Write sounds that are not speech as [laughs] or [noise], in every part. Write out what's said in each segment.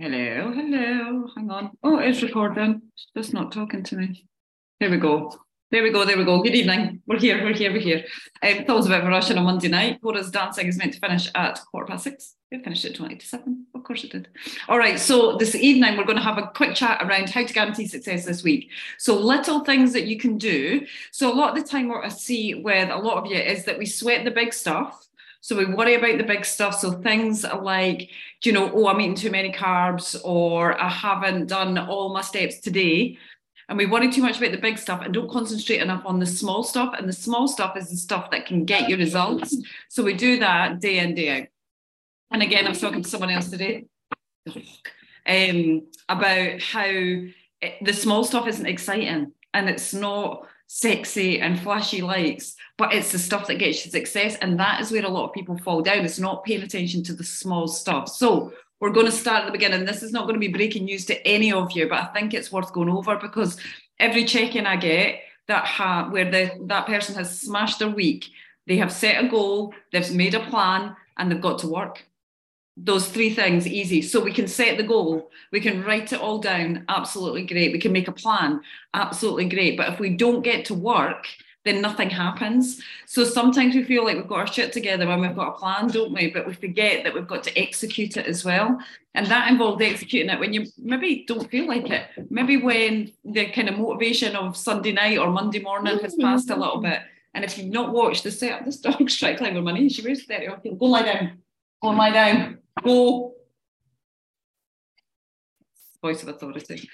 Hello, hello. Hang on. Oh, it's recording. It's just not talking to me. There we go. There we go. There we go. Good evening. We're here. We're here. We're here. Um, it was a bit of a rush on a Monday night. Cora's dancing is meant to finish at quarter past six. It finished at 20 to 7. Of course it did. All right. So this evening, we're going to have a quick chat around how to guarantee success this week. So little things that you can do. So a lot of the time, what I see with a lot of you is that we sweat the big stuff so we worry about the big stuff. So things like, you know, oh, I'm eating too many carbs or I haven't done all my steps today. And we worry too much about the big stuff and don't concentrate enough on the small stuff. And the small stuff is the stuff that can get you results. So we do that day in, day out. And again, I was talking to someone else today um, about how the small stuff isn't exciting and it's not sexy and flashy lights, but it's the stuff that gets you success. And that is where a lot of people fall down. It's not paying attention to the small stuff. So we're going to start at the beginning. This is not going to be breaking news to any of you, but I think it's worth going over because every check-in I get that ha- where the, that person has smashed their week, they have set a goal, they've made a plan, and they've got to work those three things easy. So we can set the goal, we can write it all down, absolutely great. We can make a plan, absolutely great. But if we don't get to work, then nothing happens. So sometimes we feel like we've got our shit together when we've got a plan, don't we? But we forget that we've got to execute it as well. And that involved executing it when you maybe don't feel like it. Maybe when the kind of motivation of Sunday night or Monday morning has mm-hmm. passed a little bit. And if you've not watched the set, this dog's trying to climb money, she 30 okay, go lie down. Go lie down. Go. Voice of authority.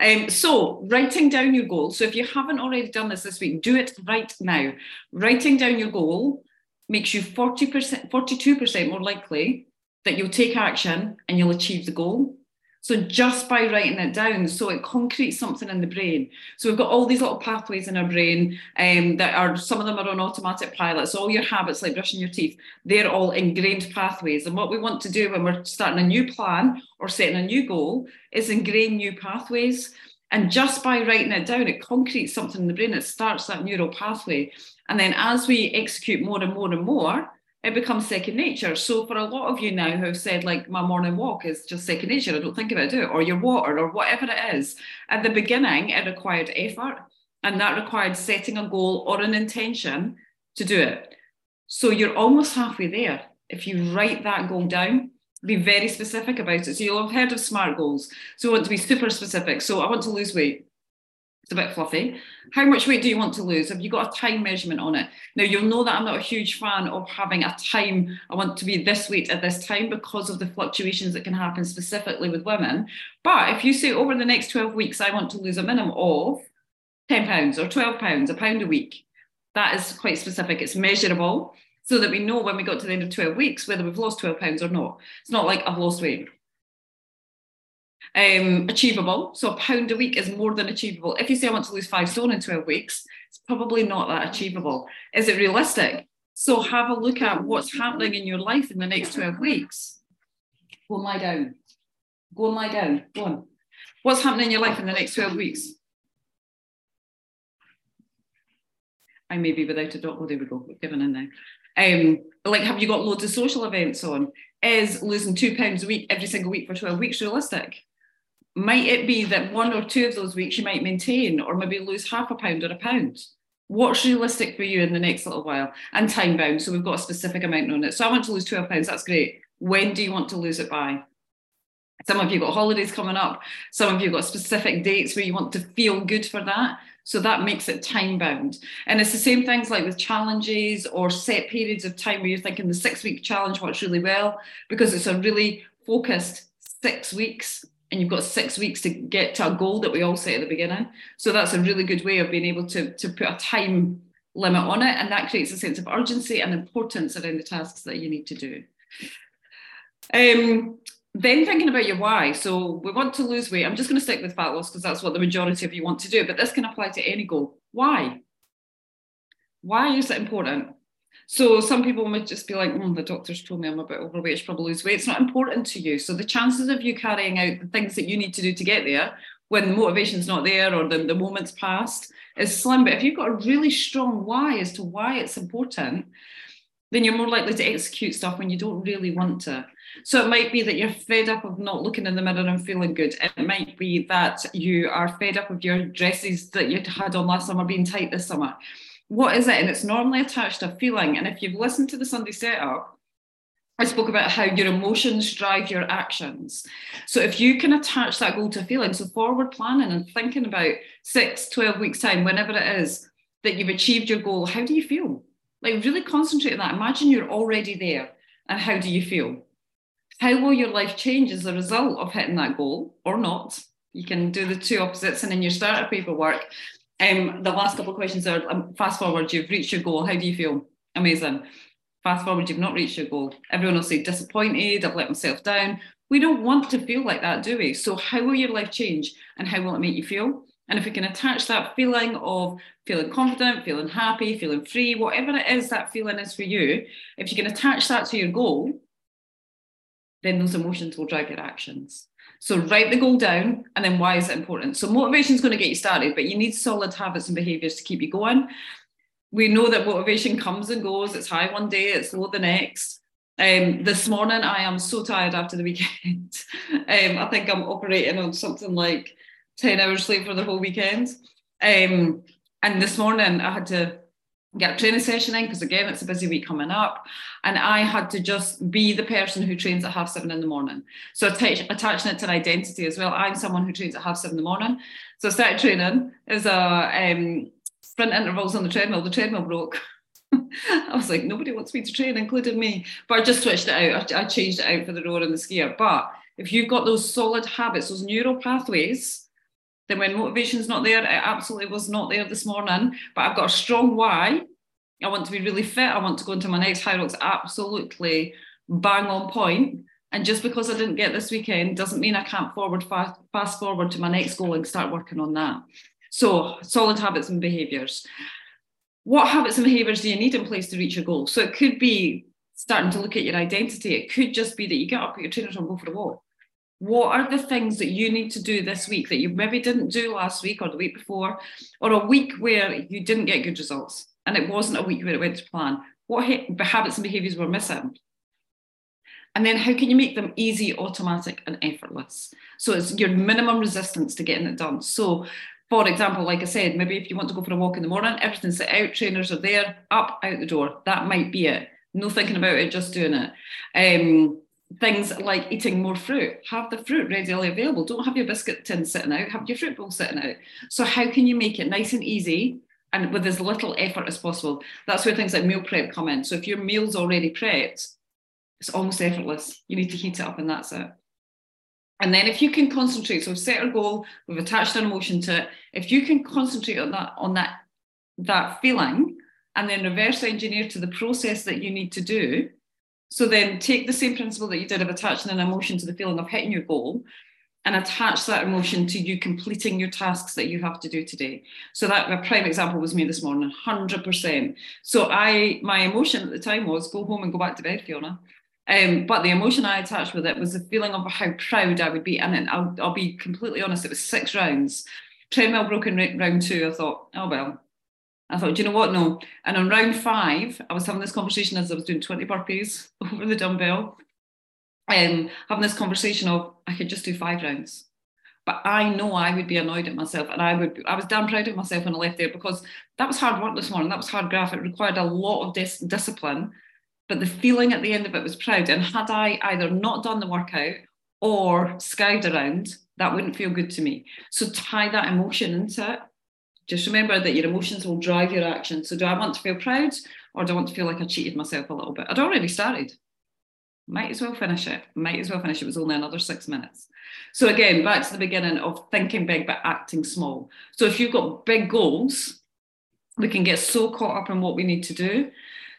Um, so, writing down your goal. So, if you haven't already done this this week, do it right now. Writing down your goal makes you 40%, 42% more likely that you'll take action and you'll achieve the goal. So just by writing it down, so it concretes something in the brain. So we've got all these little pathways in our brain um, that are some of them are on automatic pilot. So all your habits like brushing your teeth, they're all ingrained pathways. And what we want to do when we're starting a new plan or setting a new goal is ingrain new pathways. And just by writing it down, it concretes something in the brain. It starts that neural pathway. And then as we execute more and more and more, it becomes second nature. So for a lot of you now who have said like my morning walk is just second nature, I don't think about it, or your water or whatever it is. At the beginning, it required effort and that required setting a goal or an intention to do it. So you're almost halfway there. If you write that goal down, be very specific about it. So you'll have heard of SMART goals. So you want to be super specific. So I want to lose weight it's a bit fluffy. How much weight do you want to lose? Have you got a time measurement on it? Now, you'll know that I'm not a huge fan of having a time. I want to be this weight at this time because of the fluctuations that can happen specifically with women. But if you say over the next 12 weeks, I want to lose a minimum of 10 pounds or 12 pounds, a pound a week, that is quite specific. It's measurable so that we know when we got to the end of 12 weeks whether we've lost 12 pounds or not. It's not like I've lost weight um, achievable. So a pound a week is more than achievable. If you say I want to lose five stone in 12 weeks, it's probably not that achievable. Is it realistic? So have a look at what's happening in your life in the next 12 weeks. Go and lie down. Go and lie down. Go on. What's happening in your life in the next 12 weeks? I may be without a dot. Oh, there we go. We're giving in now. Um, like, have you got loads of social events on? Is losing two pounds a week every single week for 12 weeks realistic? Might it be that one or two of those weeks you might maintain or maybe lose half a pound or a pound? What's realistic for you in the next little while? And time bound. So we've got a specific amount on it. So I want to lose 12 pounds. That's great. When do you want to lose it by? Some of you got holidays coming up. Some of you got specific dates where you want to feel good for that. So that makes it time bound. And it's the same things like with challenges or set periods of time where you're thinking the six week challenge works really well because it's a really focused six weeks and you've got six weeks to get to a goal that we all set at the beginning. So that's a really good way of being able to, to put a time limit on it. And that creates a sense of urgency and importance around the tasks that you need to do. Um, then thinking about your why. So we want to lose weight. I'm just going to stick with fat loss because that's what the majority of you want to do, but this can apply to any goal. Why? Why is it important? So some people might just be like, mm, the doctor's told me I'm a bit overweight, I should probably lose weight. It's not important to you. So the chances of you carrying out the things that you need to do to get there when the motivation's not there or the, the moment's passed is slim. But if you've got a really strong why as to why it's important, then you're more likely to execute stuff when you don't really want to. So it might be that you're fed up of not looking in the mirror and feeling good. It might be that you are fed up of your dresses that you had on last summer being tight this summer. What is it? And it's normally attached to a feeling. And if you've listened to the Sunday setup, I spoke about how your emotions drive your actions. So if you can attach that goal to a feeling, so forward planning and thinking about six, 12 weeks time, whenever it is that you've achieved your goal, how do you feel? Like really concentrate on that. Imagine you're already there and how do you feel? How will your life change as a result of hitting that goal or not? You can do the two opposites and in your starter paperwork. Um, the last couple of questions are um, fast forward, you've reached your goal. How do you feel? Amazing. Fast forward, you've not reached your goal. Everyone will say disappointed, I've let myself down. We don't want to feel like that, do we? So, how will your life change and how will it make you feel? And if we can attach that feeling of feeling confident, feeling happy, feeling free, whatever it is that feeling is for you, if you can attach that to your goal, then those emotions will drive your actions. So write the goal down and then why is it important? So motivation is going to get you started, but you need solid habits and behaviors to keep you going we know that motivation comes and goes. It's high one day, it's low the next. Um, this morning, I am so tired after the weekend. [laughs] um, I think I'm operating on something like 10 hours sleep for the whole weekend. Um, and this morning, I had to get a training session in because, again, it's a busy week coming up. And I had to just be the person who trains at half seven in the morning. So, attach, attaching it to an identity as well. I'm someone who trains at half seven in the morning. So, I started training as a um, sprint intervals on the treadmill, the treadmill broke. [laughs] I was like, nobody wants me to train, including me. But I just switched it out. I, I changed it out for the rower and the skier. But if you've got those solid habits, those neural pathways, then when motivation's not there, it absolutely was not there this morning. But I've got a strong why. I want to be really fit. I want to go into my next Hyrox absolutely bang on point. And just because I didn't get this weekend doesn't mean I can't forward fast, fast forward to my next goal and start working on that. So, solid habits and behaviors. What habits and behaviors do you need in place to reach your goal? So, it could be starting to look at your identity. It could just be that you get up, put your trainers on, go for a walk. What are the things that you need to do this week that you maybe didn't do last week or the week before, or a week where you didn't get good results and it wasn't a week where it went to plan? What habits and behaviors were missing? And then how can you make them easy, automatic, and effortless? So it's your minimum resistance to getting it done. So for example, like I said, maybe if you want to go for a walk in the morning, everything's set out, trainers are there, up, out the door. That might be it. No thinking about it, just doing it. Um, things like eating more fruit. Have the fruit readily available. Don't have your biscuit tin sitting out, have your fruit bowl sitting out. So, how can you make it nice and easy and with as little effort as possible? That's where things like meal prep come in. So, if your meal's already prepped, it's almost effortless. You need to heat it up and that's it. And then if you can concentrate, so we've set our goal, we've attached an emotion to it. If you can concentrate on that, on that, that feeling, and then reverse engineer to the process that you need to do. So then take the same principle that you did of attaching an emotion to the feeling of hitting your goal and attach that emotion to you completing your tasks that you have to do today. So that a prime example was me this morning, 100%. So I my emotion at the time was go home and go back to bed, Fiona. Um, but the emotion I attached with it was the feeling of how proud I would be. And I'll, I'll be completely honest, it was six rounds. Treadmill broken round two. I thought, oh well. I thought, do you know what? No. And on round five, I was having this conversation as I was doing 20 burpees [laughs] over the dumbbell. Um, having this conversation of I could just do five rounds. But I know I would be annoyed at myself and I would I was damn proud of myself when I left there because that was hard work this morning. That was hard graph. It required a lot of dis- discipline but the feeling at the end of it was proud. And had I either not done the workout or skived around, that wouldn't feel good to me. So tie that emotion into it. Just remember that your emotions will drive your action. So do I want to feel proud or do I want to feel like I cheated myself a little bit? I'd already started. Might as well finish it. Might as well finish it. It was only another six minutes. So again, back to the beginning of thinking big but acting small. So if you've got big goals, we can get so caught up in what we need to do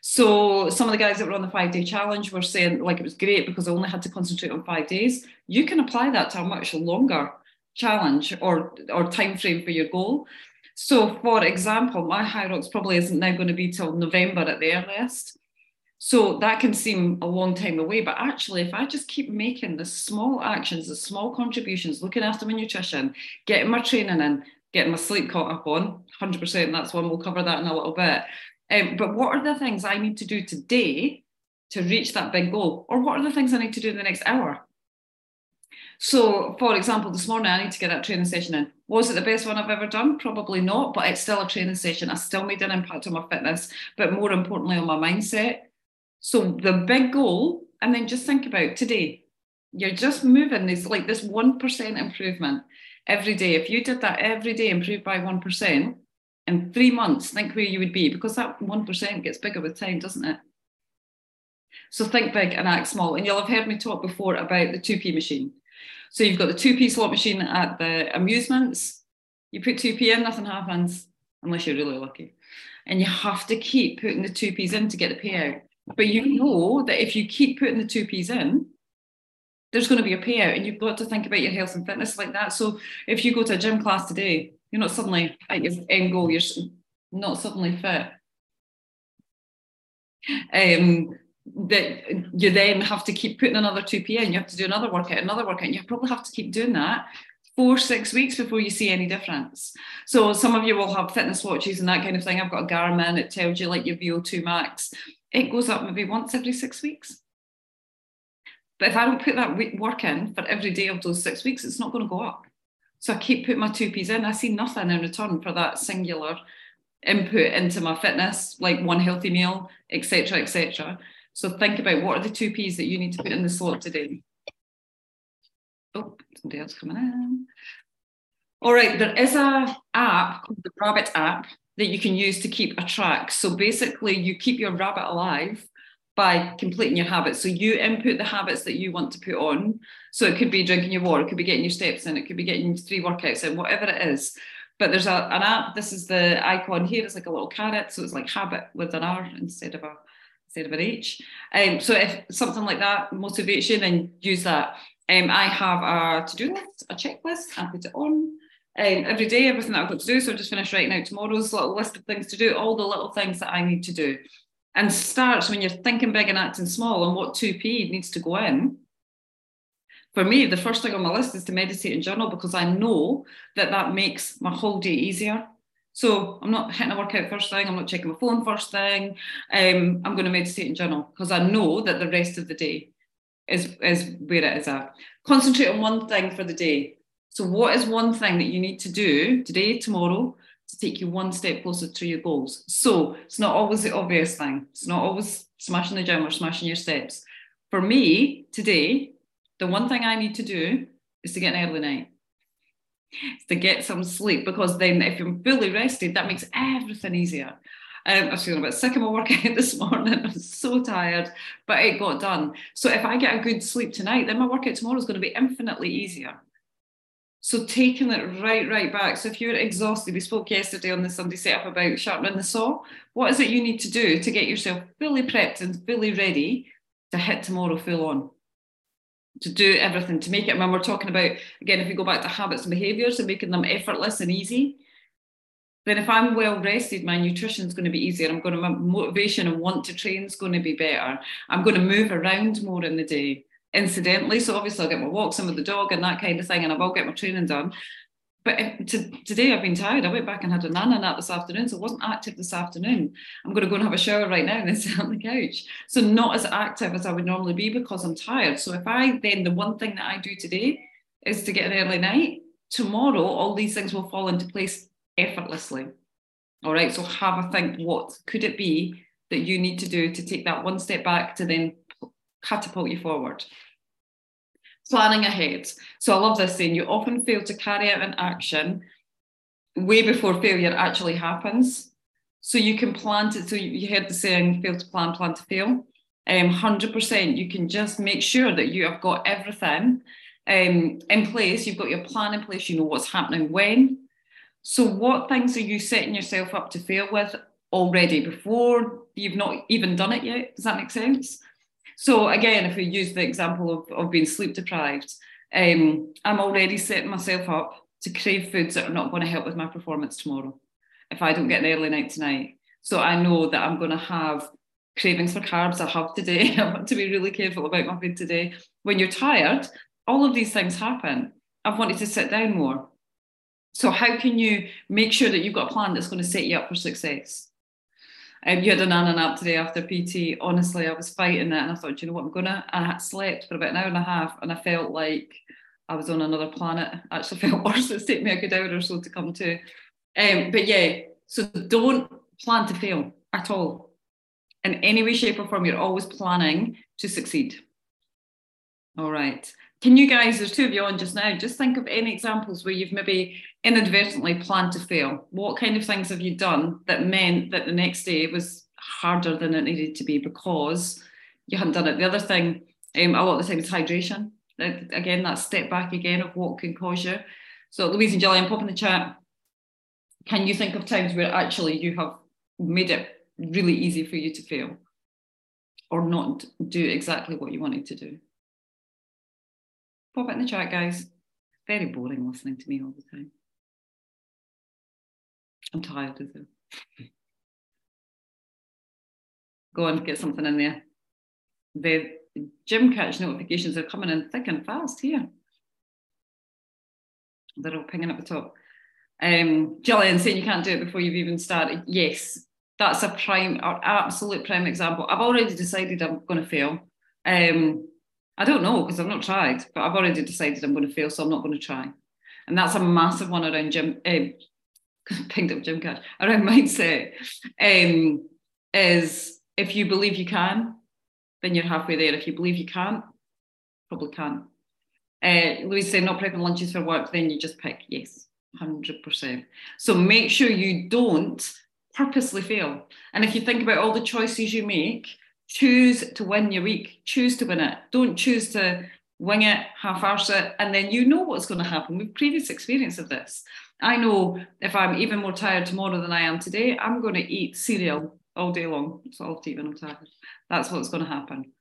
so some of the guys that were on the five day challenge were saying like it was great because I only had to concentrate on five days. You can apply that to a much longer challenge or or time frame for your goal. So for example, my Hyrox probably isn't now going to be till November at the earliest. So that can seem a long time away, but actually, if I just keep making the small actions, the small contributions, looking after my nutrition, getting my training in, getting my sleep caught up on, 100%, that's one, we'll cover that in a little bit. Um, but what are the things I need to do today to reach that big goal? Or what are the things I need to do in the next hour? So, for example, this morning I need to get that training session in. Was it the best one I've ever done? Probably not, but it's still a training session. I still made an impact on my fitness, but more importantly, on my mindset. So, the big goal, and then just think about today. You're just moving. It's like this 1% improvement every day. If you did that every day, improve by 1%, in three months, think where you would be, because that 1% gets bigger with time, doesn't it? So think big and act small. And you'll have heard me talk before about the 2p machine. So you've got the 2p slot machine at the amusements. You put 2p in, nothing happens unless you're really lucky. And you have to keep putting the 2p's in to get the payout. But you know that if you keep putting the 2p's in, there's going to be a payout and you've got to think about your health and fitness like that. So if you go to a gym class today, you're not suddenly at your end goal, you're not suddenly fit. Um, that you then have to keep putting another 2p in, you have to do another workout, another workout, you probably have to keep doing that four, six weeks before you see any difference. So some of you will have fitness watches and that kind of thing. I've got a Garmin, it tells you like your VO2 max. It goes up maybe once every six weeks. But if I don't put that work in for every day of those six weeks, it's not going to go up. So I keep putting my 2Ps in. I see nothing in return for that singular input into my fitness, like one healthy meal, etc., etc. So think about what are the two P's that you need to put in the slot today. Oh, somebody else coming in. All right, there is a app called the Rabbit app that you can use to keep a track. So basically, you keep your rabbit alive by completing your habits. So you input the habits that you want to put on. So it could be drinking your water, it could be getting your steps in, it could be getting three workouts in, whatever it is. But there's a, an app. This is the icon here. It's like a little carrot, so it's like habit with an R instead of a instead of an H. Um, so if something like that motivates you, then use that. Um, I have a to-do list, a checklist, I put it on. Um, every day, everything that I've got to do. So I've just finished writing out tomorrow's little list of things to do, all the little things that I need to do. And starts when you're thinking big and acting small and what 2P needs to go in. For me, the first thing on my list is to meditate and journal because I know that that makes my whole day easier. So I'm not hitting a workout first thing. I'm not checking my phone first thing. Um, I'm going to meditate and journal because I know that the rest of the day is, is where it is at. Concentrate on one thing for the day. So what is one thing that you need to do today, tomorrow, to take you one step closer to your goals? So it's not always the obvious thing. It's not always smashing the gym or smashing your steps. For me today, the one thing I need to do is to get an early night to get some sleep because then if you're fully rested, that makes everything easier. Um, I was feeling a bit sick of my workout [laughs] this morning. I was so tired, but it got done. So if I get a good sleep tonight, then my workout tomorrow is going to be infinitely easier. So taking it right, right back. So if you're exhausted, we spoke yesterday on the Sunday setup about sharpening the saw. What is it you need to do to get yourself fully prepped and fully ready to hit tomorrow full on? To do everything to make it. When we're talking about, again, if we go back to habits and behaviors and making them effortless and easy, then if I'm well rested, my nutrition is going to be easier. I'm going to, my motivation and want to train is going to be better. I'm going to move around more in the day incidentally. So obviously I'll get my walks in with the dog and that kind of thing, and I will get my training done but eh, to, today I've been tired. I went back and had a nana nap this afternoon, so I wasn't active this afternoon. I'm going to go and have a shower right now and then [laughs] sit on the couch. So not as active as I would normally be because I'm tired. So if I then the one thing that I do today is to get an early night, tomorrow all these things will fall into place effortlessly. All right. So have a think. What could it be that you need to do to take that one step back to then catapult you forward? Planning ahead. So I love this saying you often fail to carry out an action way before failure actually happens. So you can plan to, so you heard the saying, fail to plan, plan to fail. Um, 100%, you can just make sure that you have got everything um, in place, you've got your plan in place, you know what's happening when. So, what things are you setting yourself up to fail with already before you've not even done it yet? Does that make sense? So again, if we use the example of, of being sleep deprived, um, I'm already setting myself up to crave foods that are not going to help with my performance tomorrow if I don't get an early night tonight. So I know that I'm going to have cravings for carbs. I have today. [laughs] I want to be really careful about my food today. When you're tired, all of these things happen. I've wanted to sit down more. So how can you make sure that you've got a plan that's going to set you up for success? Um, you had a nana nap today after PT. Honestly, I was fighting it and I thought, you know what, I'm gonna. And I slept for about an hour and a half and I felt like I was on another planet. I actually [laughs] felt worse. It's taken me a good hour or so to come to. Um, but yeah, so don't plan to fail at all. In any way, shape, or form, you're always planning to succeed. All right. Can you guys, there's two of you on just now, just think of any examples where you've maybe inadvertently planned to fail. What kind of things have you done that meant that the next day it was harder than it needed to be because you hadn't done it? The other thing, um, a lot of the time, is hydration. Again, that step back again of what can cause you. So, Louise and Gillian, pop in the chat. Can you think of times where actually you have made it really easy for you to fail or not do exactly what you wanted to do? Pop it in the chat, guys. Very boring listening to me all the time. I'm tired of it. Go on, get something in there. The gym catch notifications are coming in thick and fast here. They're all pinging at the top. Um, Gillian saying you can't do it before you've even started. Yes, that's a prime, absolute prime example. I've already decided I'm going to fail. Um, I don't know because I've not tried, but I've already decided I'm going to fail, so I'm not going to try. And that's a massive one around gym, [laughs] uh, pinged up gym cash, around [laughs] mindset. Um, is if you believe you can, then you're halfway there. If you believe you can't, probably can't. Uh, Louise said, not prepping lunches for work, then you just pick yes, 100%. So make sure you don't purposely fail. And if you think about all the choices you make, choose to win your week, choose to win it. Don't choose to wing it, half arse it, and then you know what's going to happen. We've previous experience of this. I know if I'm even more tired tomorrow than I am today, I'm going to eat cereal all day long. It's all tea when I'm tired. That's what's going to happen.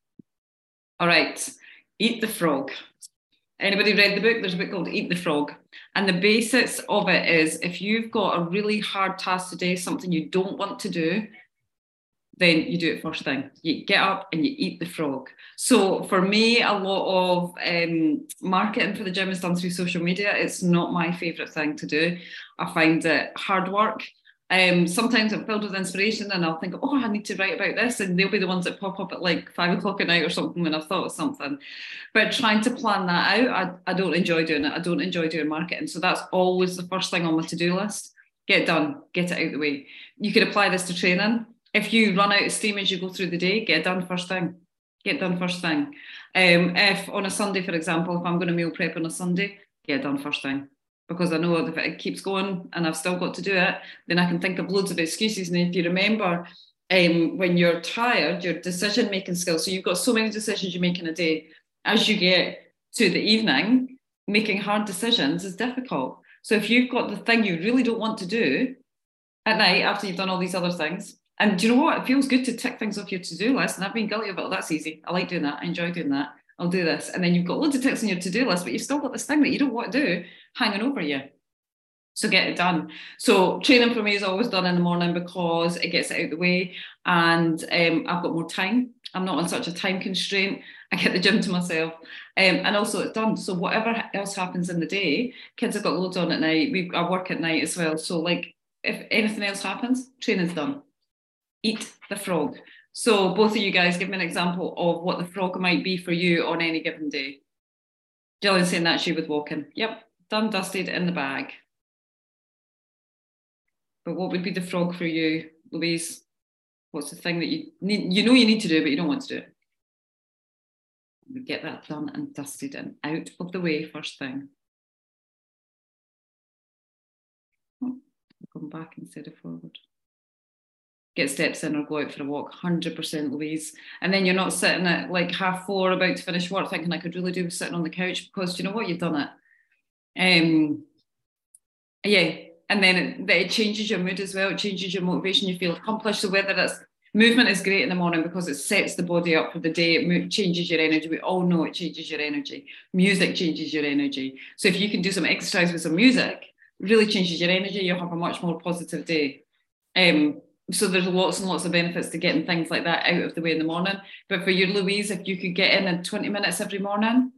All right, eat the frog. Anybody read the book? There's a book called Eat the Frog. And the basics of it is if you've got a really hard task today, something you don't want to do, then you do it first thing. You get up and you eat the frog. So for me, a lot of um, marketing for the gym is done through social media. It's not my favourite thing to do. I find it hard work. Um, sometimes I'm filled with inspiration and I'll think, oh, I need to write about this. And they'll be the ones that pop up at like five o'clock at night or something when I've thought of something. But trying to plan that out, I, I don't enjoy doing it. I don't enjoy doing marketing. So that's always the first thing on my to do list. Get done, get it out of the way. You could apply this to training if you run out of steam as you go through the day, get it done first thing. Get done first thing. Um, if on a Sunday, for example, if I'm going to meal prep on a Sunday, get it done first thing. Because I know if it keeps going and I've still got to do it, then I can think of loads of excuses. And if you remember, um, when you're tired, your decision making skills, so you've got so many decisions you make in a day, as you get to the evening, making hard decisions is difficult. So if you've got the thing you really don't want to do at night after you've done all these other things, and do you know what? It feels good to tick things off your to-do list. And I've been guilty of it. That's easy. I like doing that. I enjoy doing that. I'll do this. And then you've got loads of ticks on your to-do list, but you've still got this thing that you don't want to do hanging over you. So get it done. So training for me is always done in the morning because it gets it out of the way and um, I've got more time. I'm not on such a time constraint. I get the gym to myself. Um, and also it's done. So whatever else happens in the day, kids have got loads on at night. We I work at night as well. So like if anything else happens, training's done eat the frog. So both of you guys give me an example of what the frog might be for you on any given day. Gillian saying that's you with walking. Yep, done, dusted, in the bag. But what would be the frog for you, Louise? What's the thing that you need, you know you need to do, but you don't want to do it? Get that done and dusted and out of the way first thing. Oh, come back instead of forward get steps in or go out for a walk 100% louise. And then you're not sitting at like half four about to finish work thinking i could really do sitting on the couch because you know what? You've done it. Um yeah. And then it, it changes your mood as well. It changes your motivation. You feel accomplished. So whether that's movement is great in the morning because it sets the body up for the day. It changes your energy. We all know it changes your energy. Music changes your energy. So if you can do some exercise with some music really changes your energy. You'll have a much more positive day. Um so there's lots and lots of benefits to getting things like that out of the way in the morning. But for you, Louise, if you could get in in 20 minutes every morning,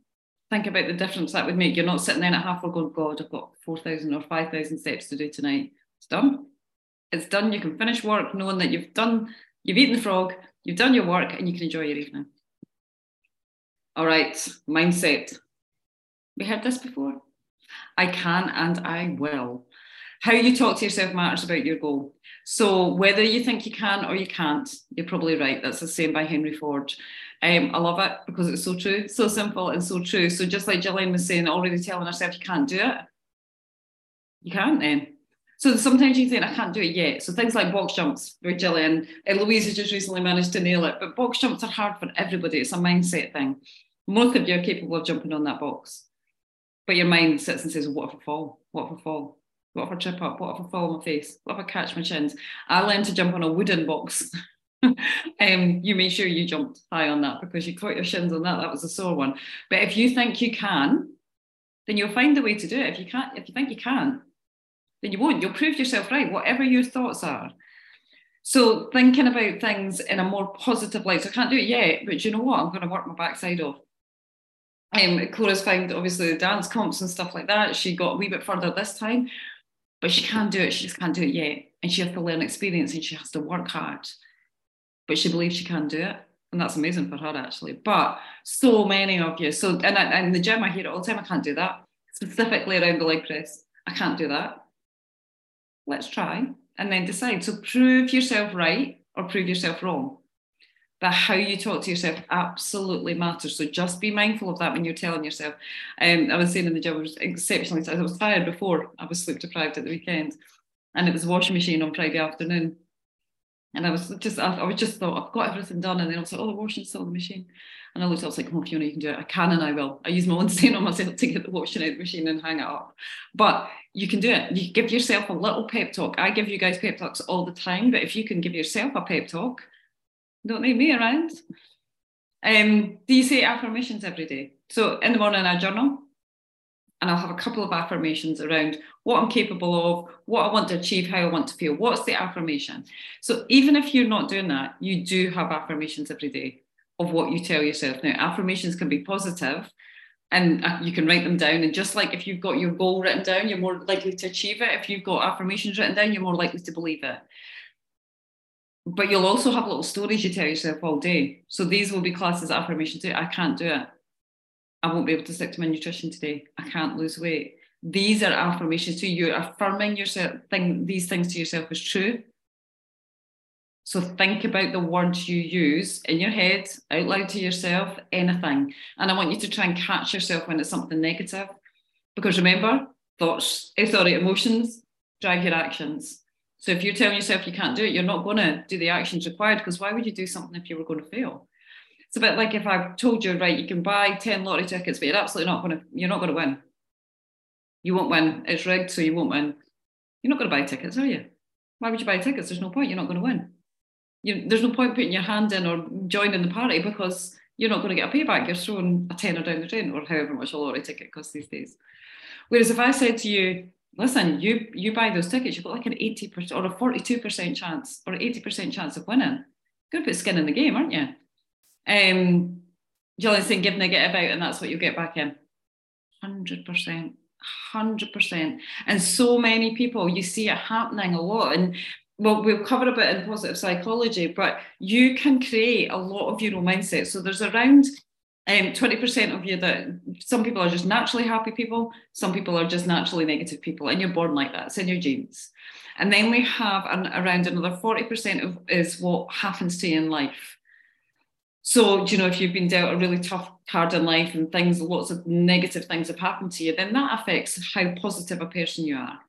think about the difference that would make. You're not sitting there at half hour going, God, I've got 4,000 or 5,000 steps to do tonight. It's done. It's done. You can finish work knowing that you've done, you've eaten the frog, you've done your work, and you can enjoy your evening. All right, mindset. We heard this before? I can and I will. How you talk to yourself matters about your goal. So whether you think you can or you can't, you're probably right. That's the same by Henry Ford. Um, I love it because it's so true, so simple and so true. So just like Gillian was saying, already telling herself you can't do it, you can't then. So sometimes you think I can't do it yet. So things like box jumps with Gillian and Louise has just recently managed to nail it. But box jumps are hard for everybody. It's a mindset thing. Most of you are capable of jumping on that box. But your mind sits and says, What if I fall? What if I fall? What if I trip up? What if I fall on my face? What if I catch my shins? I learned to jump on a wooden box. [laughs] um, you made sure you jumped high on that because you caught your shins on that. That was a sore one. But if you think you can, then you'll find a way to do it. If you can't, if you think you can, then you won't. You'll prove yourself right, whatever your thoughts are. So thinking about things in a more positive light. So I can't do it yet, but you know what? I'm going to work my backside off. Um, Cora's found obviously the dance comps and stuff like that. She got a wee bit further this time, but she can't do it. She just can't do it yet. And she has to learn experience and she has to work hard. But she believes she can do it. And that's amazing for her actually. But so many of you. So and I, in the gym I hear it all the time, I can't do that. Specifically around the leg press. I can't do that. Let's try and then decide. So prove yourself right or prove yourself wrong but how you talk to yourself absolutely matters. So just be mindful of that when you're telling yourself. Um, I was saying in the job, I was exceptionally tired. I was tired before. I was sleep deprived at the weekend, and it was washing machine on Friday afternoon. And I was just, I, was just thought, I've got everything done. And then I was like, oh, the washing's still in the machine. And I looked, I was like, come on, Fiona, you can do it. I can and I will. I use my own [laughs] strain on myself to get the washing out the machine and hang it up. But you can do it. You give yourself a little pep talk. I give you guys pep talks all the time, but if you can give yourself a pep talk, don't need me around. Um, do you say affirmations every day? So in the morning I journal and I'll have a couple of affirmations around what I'm capable of, what I want to achieve, how I want to feel. What's the affirmation? So even if you're not doing that, you do have affirmations every day of what you tell yourself. Now, affirmations can be positive and uh, you can write them down. And just like if you've got your goal written down, you're more likely to achieve it. If you've got affirmations written down, you're more likely to believe it but you'll also have little stories you tell yourself all day. So these will be classes affirmation too. I can't do it. I won't be able to stick to my nutrition today. I can't lose weight. These are affirmations to you. Affirming yourself thing, these things to yourself as true. So think about the words you use in your head, out loud to yourself, anything. And I want you to try and catch yourself when it's something negative. Because remember, thoughts, eh, sorry, emotions drive your actions. So if you're telling yourself you can't do it, you're not going to do the actions required because why would you do something if you were going to fail? It's a bit like if I told you, right, you can buy 10 lottery tickets, but you're absolutely not going to, you're not going to win. You won't win. It's rigged, so you won't win. You're not going to buy tickets, are you? Why would you buy tickets? There's no point. You're not going to win. You, there's no point putting your hand in or joining the party because you're not going to get a payback. You're throwing a tenner down the drain or however much a lottery ticket costs these days. Whereas if I said to you, listen, you you buy those tickets, you've got like an 80% or a 42% chance or 80% chance of winning. Good put skin in the game, aren't you? Um, Gillian's saying give negative out and that's what you'll get back in. 100%. 100%. And so many people, you see it happening a lot. And well, we'll cover a bit in positive psychology, but you can create a lot of your own mindset. So there's around um, 20% of you that some people are just naturally happy people, some people are just naturally negative people, and you're born like that. It's in your genes. And then we have an, around another 40% of is what happens to you in life. So, you know, if you've been dealt a really tough card in life and things, lots of negative things have happened to you, then that affects how positive a person you are.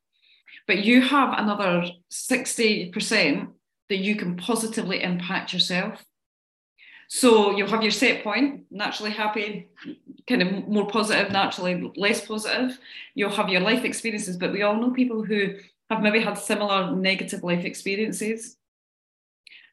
But you have another 60% that you can positively impact yourself so you'll have your set point, naturally happy, kind of more positive, naturally less positive. You'll have your life experiences, but we all know people who have maybe had similar negative life experiences.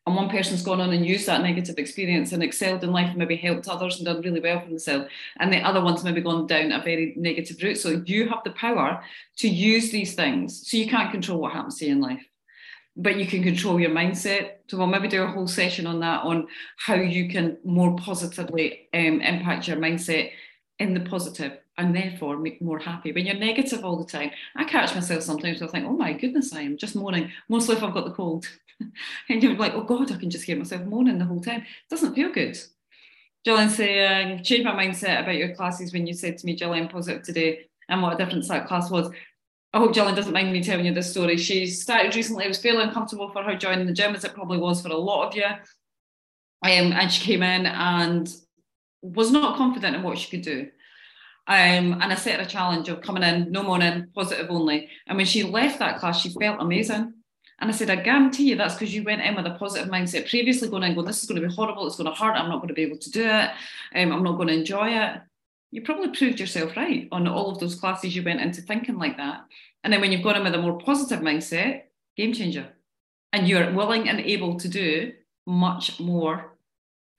And one person's gone on and used that negative experience and excelled in life and maybe helped others and done really well for themselves. And the other one's maybe gone down a very negative route. So you have the power to use these things. So you can't control what happens to you in life but you can control your mindset. So we'll maybe do a whole session on that, on how you can more positively um, impact your mindset in the and therefore make more happy. When you're negative all the time, I catch myself sometimes I think, oh my goodness, I am just moaning, mostly if I've got the cold. [laughs] and you're like, oh God, I can just hear myself moaning the whole time. It doesn't feel good. Gillian saying, change my mindset about your classes when you said to me, Gillian, positive today, and what a difference that class was. I hope Gillian doesn't mind me telling you this story. She started recently, it was fairly uncomfortable for her joining the gym, as it probably was for a lot of you. Um, and she came in and was not confident in what she could do. Um, and I set her a challenge of coming in, no morning, positive only. And when she left that class, she felt amazing. And I said, I guarantee you that's because you went in with a positive mindset previously, going in, going, this is going to be horrible, it's going to hurt, I'm not going to be able to do it, um, I'm not going to enjoy it. You probably proved yourself right on all of those classes you went into thinking like that. And then when you've gone in with a more positive mindset, game changer. And you're willing and able to do much more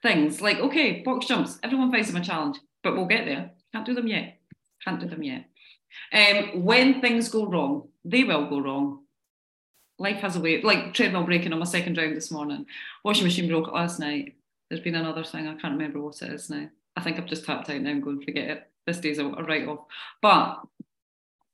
things. Like, okay, box jumps, everyone finds them a challenge, but we'll get there. Can't do them yet. Can't do them yet. Um, when things go wrong, they will go wrong life has a way, like treadmill breaking on my second round this morning. Washing machine broke last night. There's been another thing, I can't remember what it is now. I think I've just tapped out now and going, to forget it. This day's a, a write off. But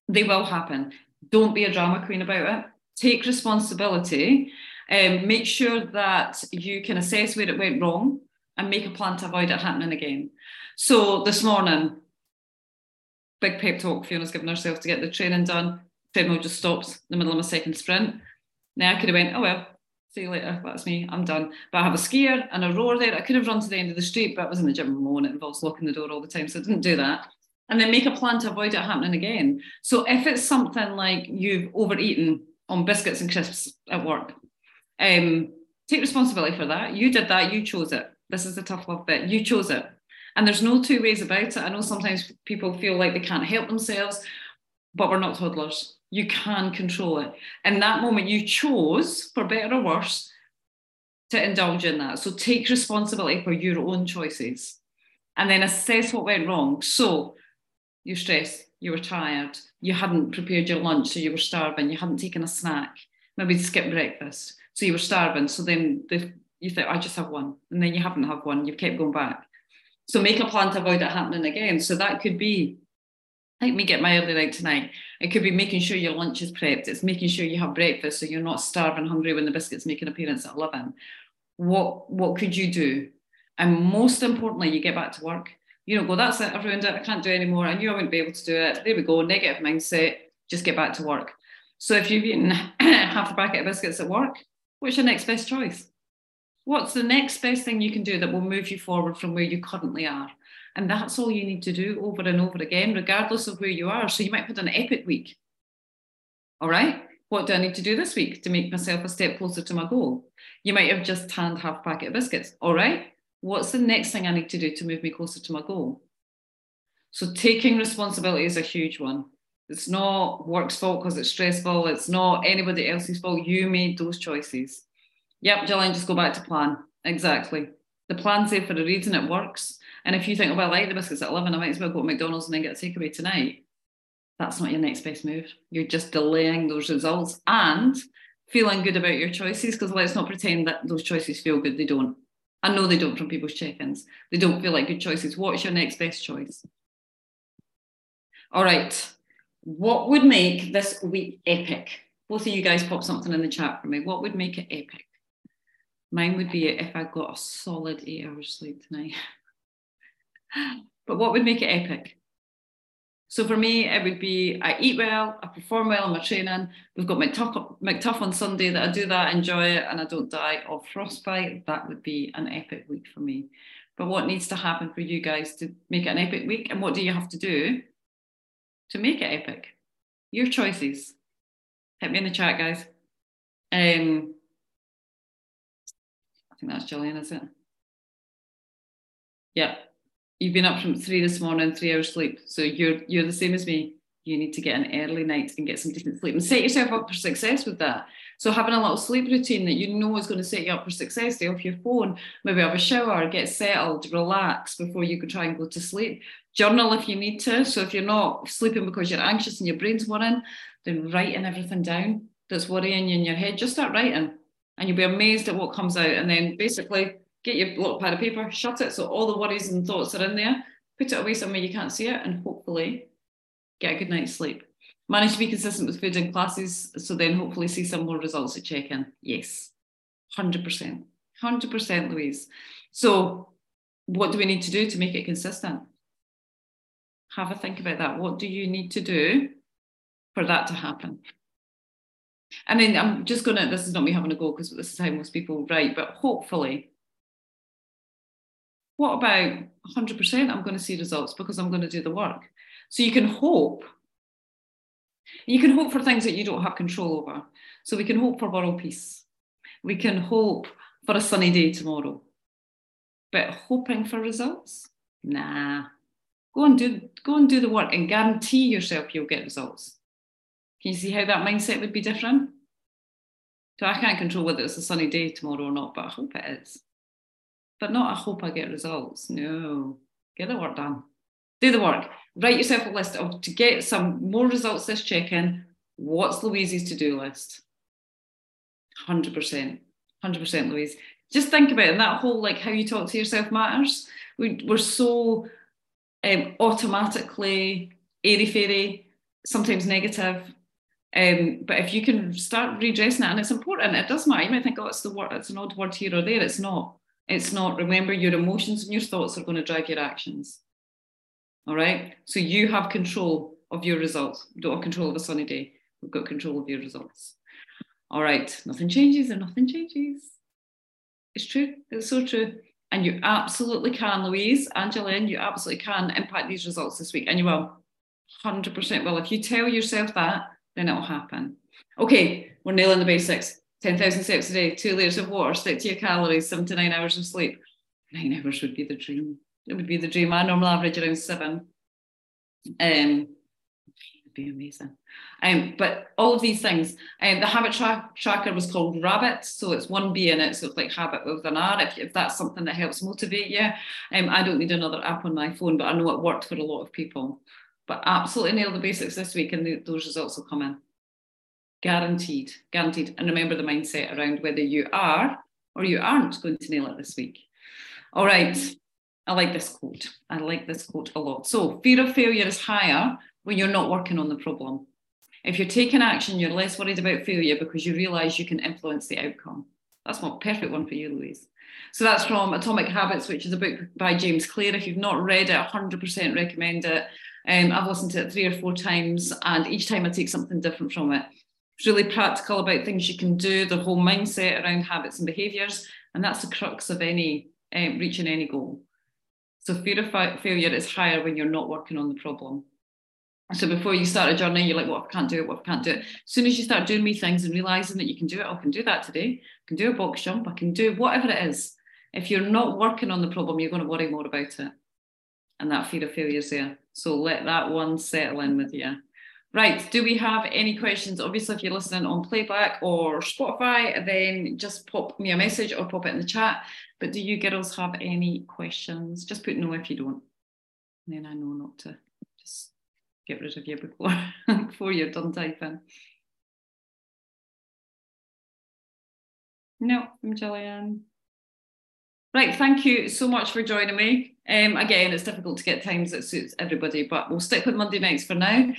they will happen. Don't be a drama queen about it. Take responsibility. Um, make sure that you can assess where it went wrong and make a plan to avoid it happening again. So this morning, big pep talk Fiona's given herself to get the training done. Treadmill just stops in the middle of my second sprint. Now I could have went, oh well, see you later, that's me, I'm done. But I have a skier and a rower there. I could have run to the end of the street, but I was in the gym alone. It involves locking the door all the time, so I didn't do that. And then make a plan to avoid it happening again. So if it's something like you've overeaten on biscuits and crisps at work, um, take responsibility for that. You did that, you chose it. This is the tough love bit. You chose it. And there's no two ways about it. I know sometimes people feel like they can't help themselves, but we're not toddlers. You can control it. In that moment, you chose, for better or worse, to indulge in that. So take responsibility for your own choices and then assess what went wrong. So you're stressed, you were tired, you hadn't prepared your lunch, so you were starving, you hadn't taken a snack, maybe skip breakfast, so you were starving. So then the, you thought, I just have one. And then you haven't had one, you've kept going back. So make a plan to avoid it happening again. So that could be like me get my early night tonight. It could be making sure your lunch is prepped. It's making sure you have breakfast so you're not starving hungry when the biscuits make an appearance at 11. What, what could you do? And most importantly, you get back to work. You don't go, that's it, I've ruined it, I can't do anymore. I knew I wouldn't be able to do it. There we go, negative mindset, just get back to work. So if you've eaten [coughs] half a packet of biscuits at work, what's your next best choice? What's the next best thing you can do that will move you forward from where you currently are? And that's all you need to do over and over again, regardless of where you are. So you might put an epic week. All right. What do I need to do this week to make myself a step closer to my goal? You might have just tanned half a packet of biscuits. All right. What's the next thing I need to do to move me closer to my goal? So taking responsibility is a huge one. It's not work's fault because it's stressful. It's not anybody else's fault. You made those choices. Yep, Gillian, just go back to plan. Exactly. The plan's there for a reason. It works. And if you think, oh, well, I like the biscuits at 11, I might as well go to McDonald's and then get a takeaway tonight. That's not your next best move. You're just delaying those results and feeling good about your choices because let's not pretend that those choices feel good. They don't. I know they don't from people's check ins. They don't feel like good choices. What's your next best choice? All right. What would make this week epic? Both of you guys pop something in the chat for me. What would make it epic? Mine would be if I got a solid eight hours sleep tonight. [laughs] but what would make it epic? So for me, it would be I eat well, I perform well in my training. We've got McTuff, McTuff on Sunday that I do that, enjoy it, and I don't die of frostbite. That would be an epic week for me. But what needs to happen for you guys to make it an epic week? And what do you have to do to make it epic? Your choices. Hit me in the chat, guys. Um, I think that's Gillian, is it? Yeah, you've been up from three this morning, three hours sleep. So you're you're the same as me. You need to get an early night and get some decent sleep and set yourself up for success with that. So having a little sleep routine that you know is going to set you up for success, stay off your phone, maybe have a shower, get settled, relax before you can try and go to sleep. Journal if you need to. So if you're not sleeping because you're anxious and your brain's worrying, then writing everything down that's worrying you in your head, just start writing and you'll be amazed at what comes out. And then basically get your little pad of paper, shut it so all the worries and thoughts are in there, put it away somewhere you can't see it, and hopefully get a good night's sleep. Manage to be consistent with food in classes, so then hopefully see some more results at check in. Yes, 100%. 100%, Louise. So, what do we need to do to make it consistent? Have a think about that. What do you need to do for that to happen? And then I'm just going to, this is not me having a go because this is how most people write, but hopefully, what about 100%? I'm going to see results because I'm going to do the work. So you can hope. You can hope for things that you don't have control over. So we can hope for world peace. We can hope for a sunny day tomorrow. But hoping for results? Nah. Go and do go and do the work and guarantee yourself you'll get results. Can you see how that mindset would be different? So I can't control whether it's a sunny day tomorrow or not, but I hope it is. But not I hope I get results. No. Get the work done. Do the work. Write yourself a list of to get some more results this check-in. What's Louise's to-do list? 100%. 100% Louise. Just think about it. And that whole like how you talk to yourself matters. We, we're so um, automatically airy fairy, sometimes negative. Um, but if you can start redressing it, and it's important, it does matter. You might think, oh, it's the word, it's an odd word here or there. It's not. It's not. Remember, your emotions and your thoughts are going to drive your actions. All right. So you have control of your results. You don't have control of a sunny day. We've got control of your results. All right. Nothing changes and nothing changes. It's true. It's so true. And you absolutely can, Louise, Angeline, you absolutely can impact these results this week. And you will. 100% will. If you tell yourself that, then it'll happen. Okay, we're nailing the basics. 10,000 steps a day, two liters of water, stick to your calories, seven to nine hours of sleep. Nine hours would be the dream. It would be the dream. I normally average around seven. Um, it'd be amazing. Um, but all of these things, um, the habit tra- tracker was called Rabit, so it's one B in it, so it's like habit with an R. If, if that's something that helps motivate you, um, I don't need another app on my phone, but I know it worked for a lot of people. But absolutely nail the basics this week, and the, those results will come in. Guaranteed, guaranteed. And remember the mindset around whether you are or you aren't going to nail it this week. All right. I like this quote. I like this quote a lot. So, fear of failure is higher when you're not working on the problem. If you're taking action, you're less worried about failure because you realize you can influence the outcome. That's my perfect one for you, Louise. So that's from Atomic Habits, which is a book by James Clear. If you've not read it, 100% recommend it. Um, I've listened to it three or four times, and each time I take something different from it. Really practical about things you can do, the whole mindset around habits and behaviours, and that's the crux of any um, reaching any goal. So fear of fa- failure is higher when you're not working on the problem. So before you start a journey, you're like, "What well, I can't do it? What I can't do it?" As soon as you start doing me things and realizing that you can do it, oh, I can do that today. I can do a box jump. I can do whatever it is. If you're not working on the problem, you're going to worry more about it, and that fear of failure is there. So let that one settle in with you. Right, do we have any questions? Obviously, if you're listening on playback or Spotify, then just pop me a message or pop it in the chat. But do you girls have any questions? Just put no if you don't. And then I know not to just get rid of you before, [laughs] before you're done typing. No, I'm Gillian. Right, thank you so much for joining me. Um, again, it's difficult to get times that suits everybody, but we'll stick with Monday nights for now. Um,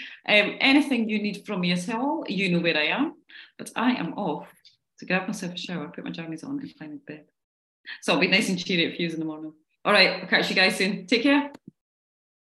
anything you need from me at all, you know where I am. But I am off to grab myself a shower, put my jammies on, and climb in bed. So I'll be nice and cheery at Fuse in the morning. All right, I'll catch you guys soon. Take care.